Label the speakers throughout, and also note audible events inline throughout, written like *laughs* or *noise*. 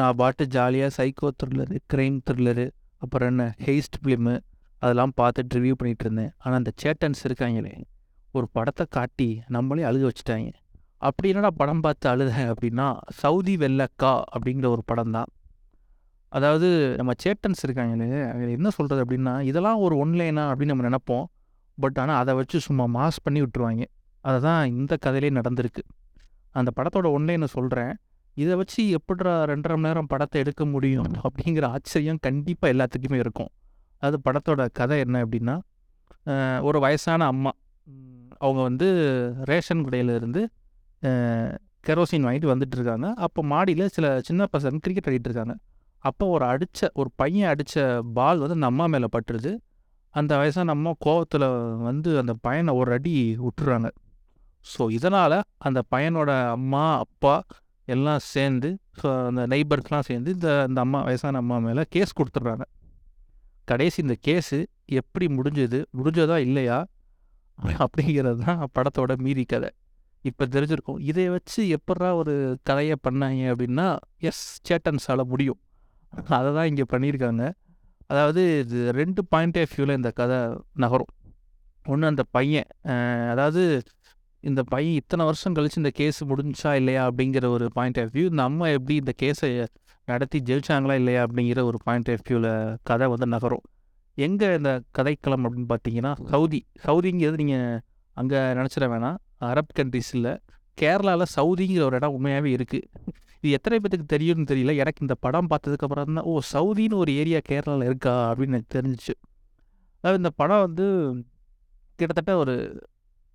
Speaker 1: நான் பாட்டு ஜாலியாக சைக்கோ த்ரில்லரு க்ரைம் த்ரில்லரு அப்புறம் என்ன ஹெய்ஸ்ட் ஃபிலிமு அதெல்லாம் பார்த்துட்டு ரிவ்யூ பண்ணிகிட்டு இருந்தேன். ஆனால் அந்த சேட்டன்ஸ் இருக்காங்களே ஒரு படத்தை காட்டி நம்மளே அழுக வச்சுட்டாங்க. அப்படி என்னடா படம் பார்த்து அழுதேன் அப்படின்னா சவுதி வெள்ளக்கா அப்படிங்கிற ஒரு படம் தான். அதாவது நம்ம சேட்டன்ஸ் இருக்காங்களே என்ன சொல்கிறது அப்படின்னா இதெல்லாம் ஒரு ஒன்லைனா அப்படின்னு நம்ம நினைப்போம். பட் ஆனால் அதை வச்சு சும்மா மாஸ் பண்ணி விட்டுருவாங்க. அதுதான் இந்த கதையிலே நடந்திருக்கு. அந்த படத்தோட ஒன்லைனை சொல்கிறேன் இதை வச்சு எப்படிடா ரெண்டரை மணி நேரம் படத்தை எடுக்க முடியும் அப்படிங்கிற ஆச்சரியம் கண்டிப்பாக எல்லாத்துக்குமே இருக்கும். அது படத்தோட கதை என்ன அப்படின்னா ஒரு வயசான அம்மா. அவங்க வந்து ரேஷன் கடையில இருந்து கெரோசின் வாங்கிட்டு வந்துட்டு இருக்காங்க. அப்போ மாடியில் சில சின்ன பசங்க கிரிக்கெட் ஆடிட்டு இருக்காங்க. அப்போ ஒரு அடித்த ஒரு பையன் அடித்த பால் வந்து அந்த அம்மா மேலே பட்டுருது. அந்த வயசான அம்மா கோவத்தில் வந்து அந்த பையனை ஒரு அடி விட்டுறாங்க. ஸோ இதனால் அந்த பையனோட அம்மா அப்பா எல்லாம் சேர்ந்து ஸோ அந்த நெய்பர்ஸ்லாம் சேர்ந்து இந்த இந்த அம்மா வயசான அம்மா மேலே கேஸ் கொடுத்துட்றாங்க. கடைசி இந்த கேஸு எப்படி முடிஞ்சது முடிஞ்சதா இல்லையா அப்படிங்கிறது தான் படத்தோட மீதி கதை. இப்போ தெரிஞ்சிருக்கும். இதை வச்சு எப்படா ஒரு கதையை பண்ணாங்க அப்படின்னா எஸ் சேட்டன்ஸால் முடியும். அதை தான் இங்கே பண்ணியிருக்காங்க. அதாவது இது ரெண்டு பாயிண்ட் ஆஃப் வியூவில் இந்த கதை நகரும். ஒன்று அந்த பையன் அதாவது இந்த பையன் இத்தனை வருஷம் கழிச்சு இந்த கேஸ் முடிஞ்சா இல்லையா அப்படிங்கிற ஒரு பாயிண்ட் ஆஃப் வியூ இந்த அம்மா எப்படி இந்த கேஸை நடத்தி ஜெயிச்சாங்களா இல்லையா அப்படிங்கிற ஒரு பாயிண்ட் ஆஃப் வியூவில் கதை வந்து நகரும். எங்கே இந்த கதைக்களம் அப்படின்னு பார்த்தீங்கன்னா சவுதி. சவுதிங்கிறது நீங்கள் அங்கே நினச்சிட வேணாம். அரப் கண்ட்ரிஸ் கேரளாவில் சவுதிங்கிற ஒரு இடம் உண்மையாகவே இருக்குது இது எத்தனை பேத்துக்கு தெரியும்னு தெரியல. எனக்கு இந்த படம் பார்த்ததுக்கு அப்புறம் தான் ஓ சவுதின்னு ஒரு ஏரியா கேரளாவில் இருக்கா அப்படின்னு எனக்கு தெரிஞ்சிச்சு. அதாவது இந்த படம் வந்து கிட்டத்தட்ட ஒரு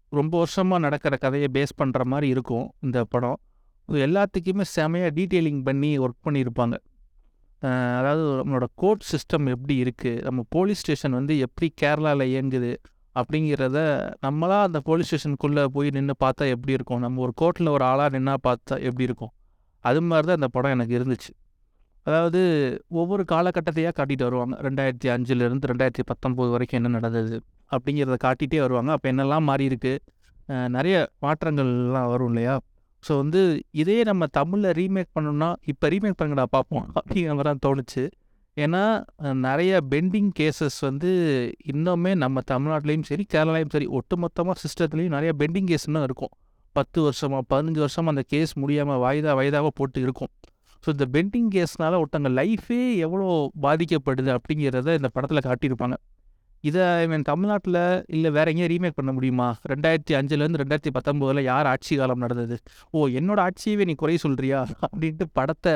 Speaker 1: ரொம்ப வருஷமாக நடக்கிற கதையை பேஸ் பண்ணுற மாதிரி இருக்கும் இந்த படம். இது எல்லாத்துக்குமே செமையாக டீட்டெயிலிங் பண்ணி ஒர்க் பண்ணியிருப்பாங்க. அதாவது நம்மளோட கோர்ட் சிஸ்டம் எப்படி இருக்குது நம்ம போலீஸ் ஸ்டேஷன் வந்து எப்படி கேரளாவில் இயங்குது? அப்படிங்கிறத நம்மளா அந்த போலீஸ் ஸ்டேஷனுக்குள்ளே போய் நின்று பார்த்தா எப்படி இருக்கும்? நம்ம ஒரு கோர்ட்டில் ஒரு ஆளாக நின்னா பார்த்தா எப்படி இருக்கும்? அது மாதிரி தான் அந்த படம் எனக்கு இருந்துச்சு. அதாவது ஒவ்வொரு காலகட்டத்தையாக காட்டிட்டு வருவாங்க. ரெண்டாயிரத்தி அஞ்சுலேருந்து ரெண்டாயிரத்தி பத்தொம்போது வரைக்கும் என்ன நடந்தது அப்படிங்கிறத காட்டிகிட்டே வருவாங்க. அப்போ என்னெல்லாம் மாறி இருக்கு? நிறைய மாற்றங்கள்லாம் வரும் இல்லையா? ஸோ வந்து இதே நம்ம தமிழில் ரீமேக் பண்ணோம்னா இப்போ ரீமேக் பண்ணுங்கடா பார்ப்போம் *laughs* அப்படிங்கிற மாதிரி தான் தோணுச்சு. ஏன்னா நிறைய பெண்டிங் கேசஸ் வந்து இன்னுமே நம்ம தமிழ்நாட்டிலையும் சரி கேரளாலையும் சரி ஒட்டுமொத்தமாக சிஸ்டத்துலேயும் நிறைய பெண்டிங் கேஸ் இருக்கும். பத்து வருஷமா பதினஞ்சு வருஷமா அந்த கேஸ் முடியாமல் வாய்தா வயதாக போட்டு இருக்கும். ஸோ இந்த பெண்டிங் கேஸ்னால் ஒருத்தங்க லைஃபே எவ்வளோ பாதிக்கப்படுது அப்படிங்கிறத இந்த படத்தில் காட்டியிருப்பாங்க. இதை மீன் தமிழ்நாட்டில் இல்லை வேற எங்கேயும் ரீமேக் பண்ண முடியுமா? ரெண்டாயிரத்தி அஞ்சுலேருந்து ரெண்டாயிரத்தி பத்தொம்போதில் யார் ஆட்சி காலம் நடந்தது? ஓ என்னோட ஆட்சியவே நீ குறை சொல்கிறியா அப்படின்ட்டு படத்தை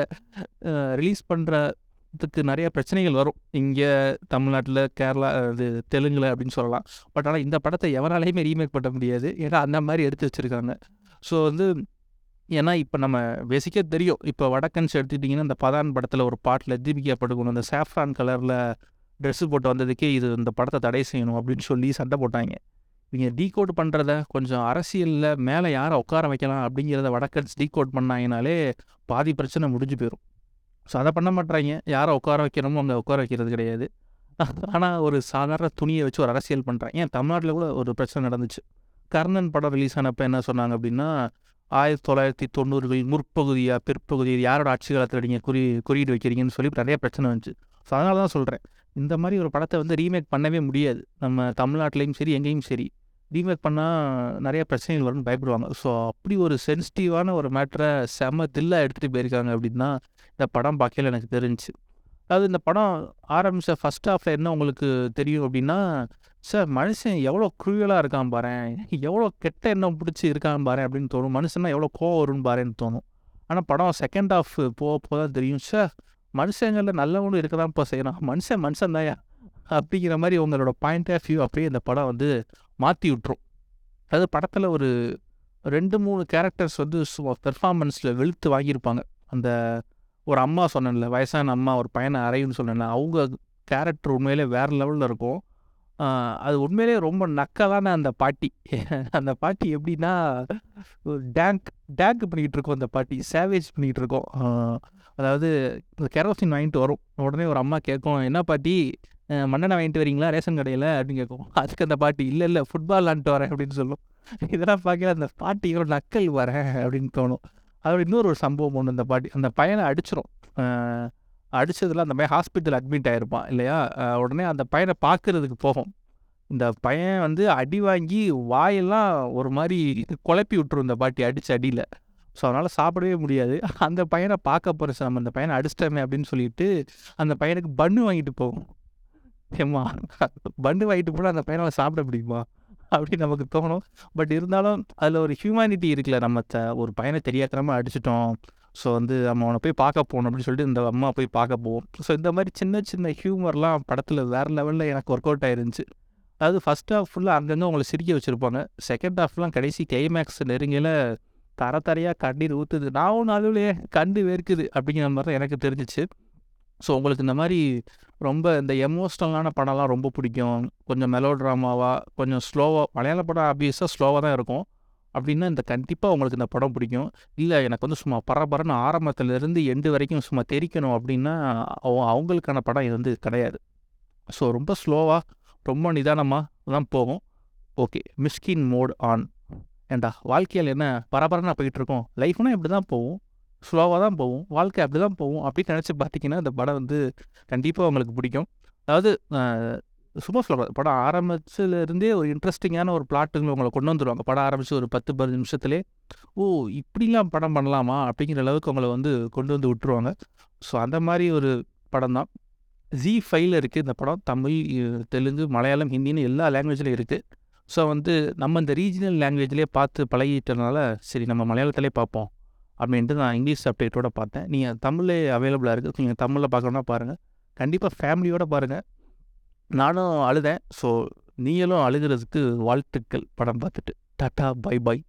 Speaker 1: ரிலீஸ் பண்ணுறதுக்கு நிறைய பிரச்சனைகள் வரும். இங்கே தமிழ்நாட்டில் கேரளா இது தெலுங்குல அப்படின்னு சொல்லலாம். பட் ஆனால் இந்த படத்தை எவனாலையுமே ரீமேக் பண்ண முடியாது. ஏன்னா அந்த மாதிரி எடுத்து வச்சுருக்காங்க. ஸோ வந்து ஏன்னா இப்போ நம்ம பேசிக்காக தெரியும். இப்போ வடக்கன்ஸ் எடுத்துக்கிட்டிங்கன்னா இந்த பதான் படத்தில் ஒரு பாட்டில் தீபிகா படுக்கணும் அந்த சாஃப்ரான் கலரில் ட்ரெஸ்ஸு போட்டு வந்ததுக்கே இது இந்த படத்தை தடை செய்யணும் அப்படின்னு சொல்லி சண்டை போட்டாங்க. இவங்க டீகோட் பண்ணுறத கொஞ்சம் அரசியலில் மேலே யாரை உட்கார வைக்கலாம் அப்படிங்கிறத வடக்கன்ஸ் டீகோட் பண்ணாங்கனாலே பாதி பிரச்சனை முடிஞ்சு போயிடும் ஸோ அதை பண்ண மாட்டாங்க யாரை உட்கார வைக்கணுமோ அங்கே உட்கார வைக்கிறது கிடையாது. ஆனால் ஒரு சாதாரண துணியை வச்சு ஒரு அரசியல் பண்ணுறாங்க ஏன் தமிழ்நாட்டில் கூட ஒரு பிரச்சனை நடந்துச்சு. கர்ணன் படம் ரிலீஸ் ஆனப்போ என்ன சொன்னாங்க அப்படின்னா ஆயிரத்தி தொள்ளாயிரத்தி தொண்ணூறுகளில் முற்பகுதியாக பிற்பகுதி யாரோட ஆட்சி காலத்தில் நீங்கள் குறி குறியீடு வைக்கிறீங்கன்னு சொல்லி நிறைய பிரச்சனை வந்துச்சு. ஸோ அதனால தான் சொல்கிறேன் இந்த மாதிரி ஒரு படத்தை வந்து ரீமேக் பண்ணவே முடியாது. நம்ம தமிழ்நாட்டிலையும் சரி எங்கேயும் சரி. ரீமேக் பண்ணால் நிறைய பிரச்சனைகள் வரும்னு பயப்படுவாங்க. ஸோ அப்படி ஒரு சென்சிட்டிவான ஒரு மேட்டரை செம தில்லாக எடுத்துகிட்டு போயிருக்காங்க அப்படின்னா இந்த படம் பார்க்கல எனக்கு தெரிஞ்சு அதாவது இந்த படம் ஆரம்பித்த ஃபஸ்ட் ஹாஃபில் என்ன உங்களுக்கு தெரியும் அப்படின்னா சார் மனுஷன் எவ்வளோ குழுவலாக இருக்கான் பாரேன். எவ்வளோ கெட்ட எண்ணம் பிடிச்சி இருக்கான் பாரேன் அப்படின்னு தோணும். மனுஷனா எவ்வளோ கோவம் வரும்னு பாருன்னு தோணும். ஆனால் படம் செகண்ட் ஆஃப் போக போக தான் தெரியும். சார் மனுஷங்களில் நல்லவனும் இருக்க தான் செய்யறான். செய்யணும் மனுஷன் மனுஷன் தாயா அப்படிங்கிற மாதிரி உங்களோட பாயிண்ட் ஆஃப் வியூ அப்படியே இந்த படம் வந்து மாற்றி விட்டுரும். அது படத்தில் ஒரு ரெண்டு மூணு கேரக்டர்ஸ் வந்து பெர்ஃபார்மன்ஸில் வெளுத்து வாங்கியிருப்பாங்க. அந்த ஒரு அம்மா சொன்னேன்ல வயசான அம்மா ஒரு பையனை அறையுன்னு சொன்னேன்ல அவங்க கேரக்டர் உண்மையிலே வேறு லெவலில் இருக்கும். அது உண்மையிலே ரொம்ப நக்கலான அந்த பாட்டி. அந்த பாட்டி எப்படின்னா டேங்க் டேங்க் பண்ணிக்கிட்டு இருக்கோம் அந்த பாட்டி. சேவேஜ் பண்ணிக்கிட்டு இருக்கோம். அதாவது அதாவது கெரோசின் வாங்கிட்டு வரும். உடனே ஒரு அம்மா கேட்கும் என்ன பாட்டி? அஹ் மண்ணெண்ணெய் வாங்கிட்டு வரீங்களா? ரேஷன் கடையில்? அப்படின்னு கேட்கும். அதுக்கு அந்த பாட்டி இல்லை இல்லை ஃபுட்பால் விளாண்டுட்டு வரேன் அப்படின்னு சொல்லும். இதெல்லாம் பார்க்கல அந்த பாட்டியோட நக்கல் வரேன் அப்படின்னு தோணும். அதோட இன்னொரு ஒரு சம்பவம் ஒன்று அந்த பாட்டி அந்த பையனை அடிச்சிடும் அடித்ததில் அந்த பையன் ஹாஸ்பிட்டல் அட்மிட் ஆகிருப்பான் இல்லையா? உடனே அந்த பையனை பார்க்கறதுக்கு போகும். இந்த பையன் வந்து அடி வாங்கி வாயெல்லாம் ஒரு மாதிரி குழப்பி விட்டுரும் இந்த பாட்டி அடித்த அடியில். ஸோ அதனால் சாப்பிடவே முடியாது. அந்த பையனை பார்க்க போகிற நம்ம அந்த பையனை அடிச்சிட்டோமே அப்படின்னு சொல்லிட்டு அந்த பையனுக்கு பன்னு வாங்கிட்டு போகும். ஏம்மா பன்னு வாங்கிட்டு போனால் அந்த பையனால் சாப்பிட முடியுமா? அப்படின்னு நமக்கு தோணும். பட் இருந்தாலும் அதில் ஒரு ஹியூமனிட்டி இருக்குல்ல நம்ம த ஒரு பையனை தெரியாதனமாக அடிச்சிட்டோம். ஸோ வந்து நம்ம அவனை போய் பார்க்க போகணும் அப்படின்னு சொல்லிட்டு இந்த அம்மா போய் பார்க்க போவோம். ஸோ இந்த மாதிரி சின்ன சின்ன ஹியூமர்லாம் படத்தில் வேறு லெவலில் எனக்கு ஒர்க் அவுட் ஆயிருந்துச்சு. அதாவது ஃபஸ்ட் ஹாஃப் ஃபுல்லாக அங்கங்கே உங்களை சிரிக்க வச்சுருப்பாங்க. செகண்ட் ஹாஃப்லாம் கடைசி கிளைமேக்ஸ் நெருங்கியில் தர தரையாக கண்ணீர் ஊற்றுது நான் ஒன்று அதுலேயே கண்டு வேர்க்குது அப்படிங்கிற மாதிரி தான் எனக்கு தெரிஞ்சிச்சு. ஸோ உங்களுக்கு இந்த மாதிரி ரொம்ப இந்த எமோஷ்னலான படம்லாம் ரொம்ப பிடிக்கும். கொஞ்சம் மெலோ ட்ராமாவாக கொஞ்சம் ஸ்லோவாக மலையாள படம் ஆப்வியஸாக ஸ்லோவாக தான் இருக்கும். அப்படின்னா இந்த கண்டிப்பாக உங்களுக்கு இந்த படம் பிடிக்கும். இல்லை எனக்கு வந்து சும்மா பரபரன்னு ஆரம்பத்துலேருந்து எண்டு வரைக்கும் சும்மா தெரிக்கணும் அப்படின்னா அவ- அவங்களுக்கான படம் இது வந்து கிடையாது. ஸோ ரொம்ப ஸ்லோவாக ரொம்ப நிதானமாக தான் போகும். Okay Mysskin mode on. ஏண்டா வாழ்க்கையில் என்ன பரபரனாக போயிட்டு இருக்கோம் லைஃப்னா இப்படி தான் போகும். ஸ்லோவாக தான் போகும். வாழ்க்கை அப்படி தான் போகும். அப்படின்னு நினச்சி பார்த்தீங்கன்னா இந்த படம் வந்து கண்டிப்பாக உங்களுக்கு பிடிக்கும். அதாவது சும்மா சொல்ல படம் ஆரம்பிச்சதுலேருந்தே ஒரு இன்ட்ரெஸ்டிங்கான ஒரு பிளாட்டுங்களை உங்களை கொண்டு வந்துடுவாங்க படம் ஆரம்பித்து ஒரு பத்து பதினஞ்சு நிமிஷத்துலே ஓ இப்படிலாம் படம் பண்ணலாமா? அப்படிங்கிற அளவுக்கு உங்களை வந்து கொண்டு வந்து விட்டுருவாங்க. ஸோ அந்த மாதிரி ஒரு படம் தான். ஜி ஃபைவ்ல இருக்குது இந்த படம். தமிழ் தெலுங்கு மலையாளம் ஹிந்தின்னு எல்லா லாங்குவேஜ்லையும் இருக்குது ஸோ வந்து நம்ம இந்த ரீஜினல் லாங்குவேஜ்லேயே பார்த்து பழகிட்டனால சரி நம்ம மலையாளத்திலே பார்ப்போம் அப்படின்ட்டு நான் இங்கிலீஷ் அப்டேட்டோட பார்த்தேன். நீங்கள் தமிழே அவைலபிளாக இருக்குது நீங்கள் தமிழில் பார்க்கணுன்னா பாருங்கள் கண்டிப்பாக ஃபேமிலியோட பாருங்கள் நானும் அழுதேன். ஸோ நீங்களும் அழுகிறதுக்கு வாழ்த்துக்கள் படம் பார்த்துட்டு. Tata bye bye.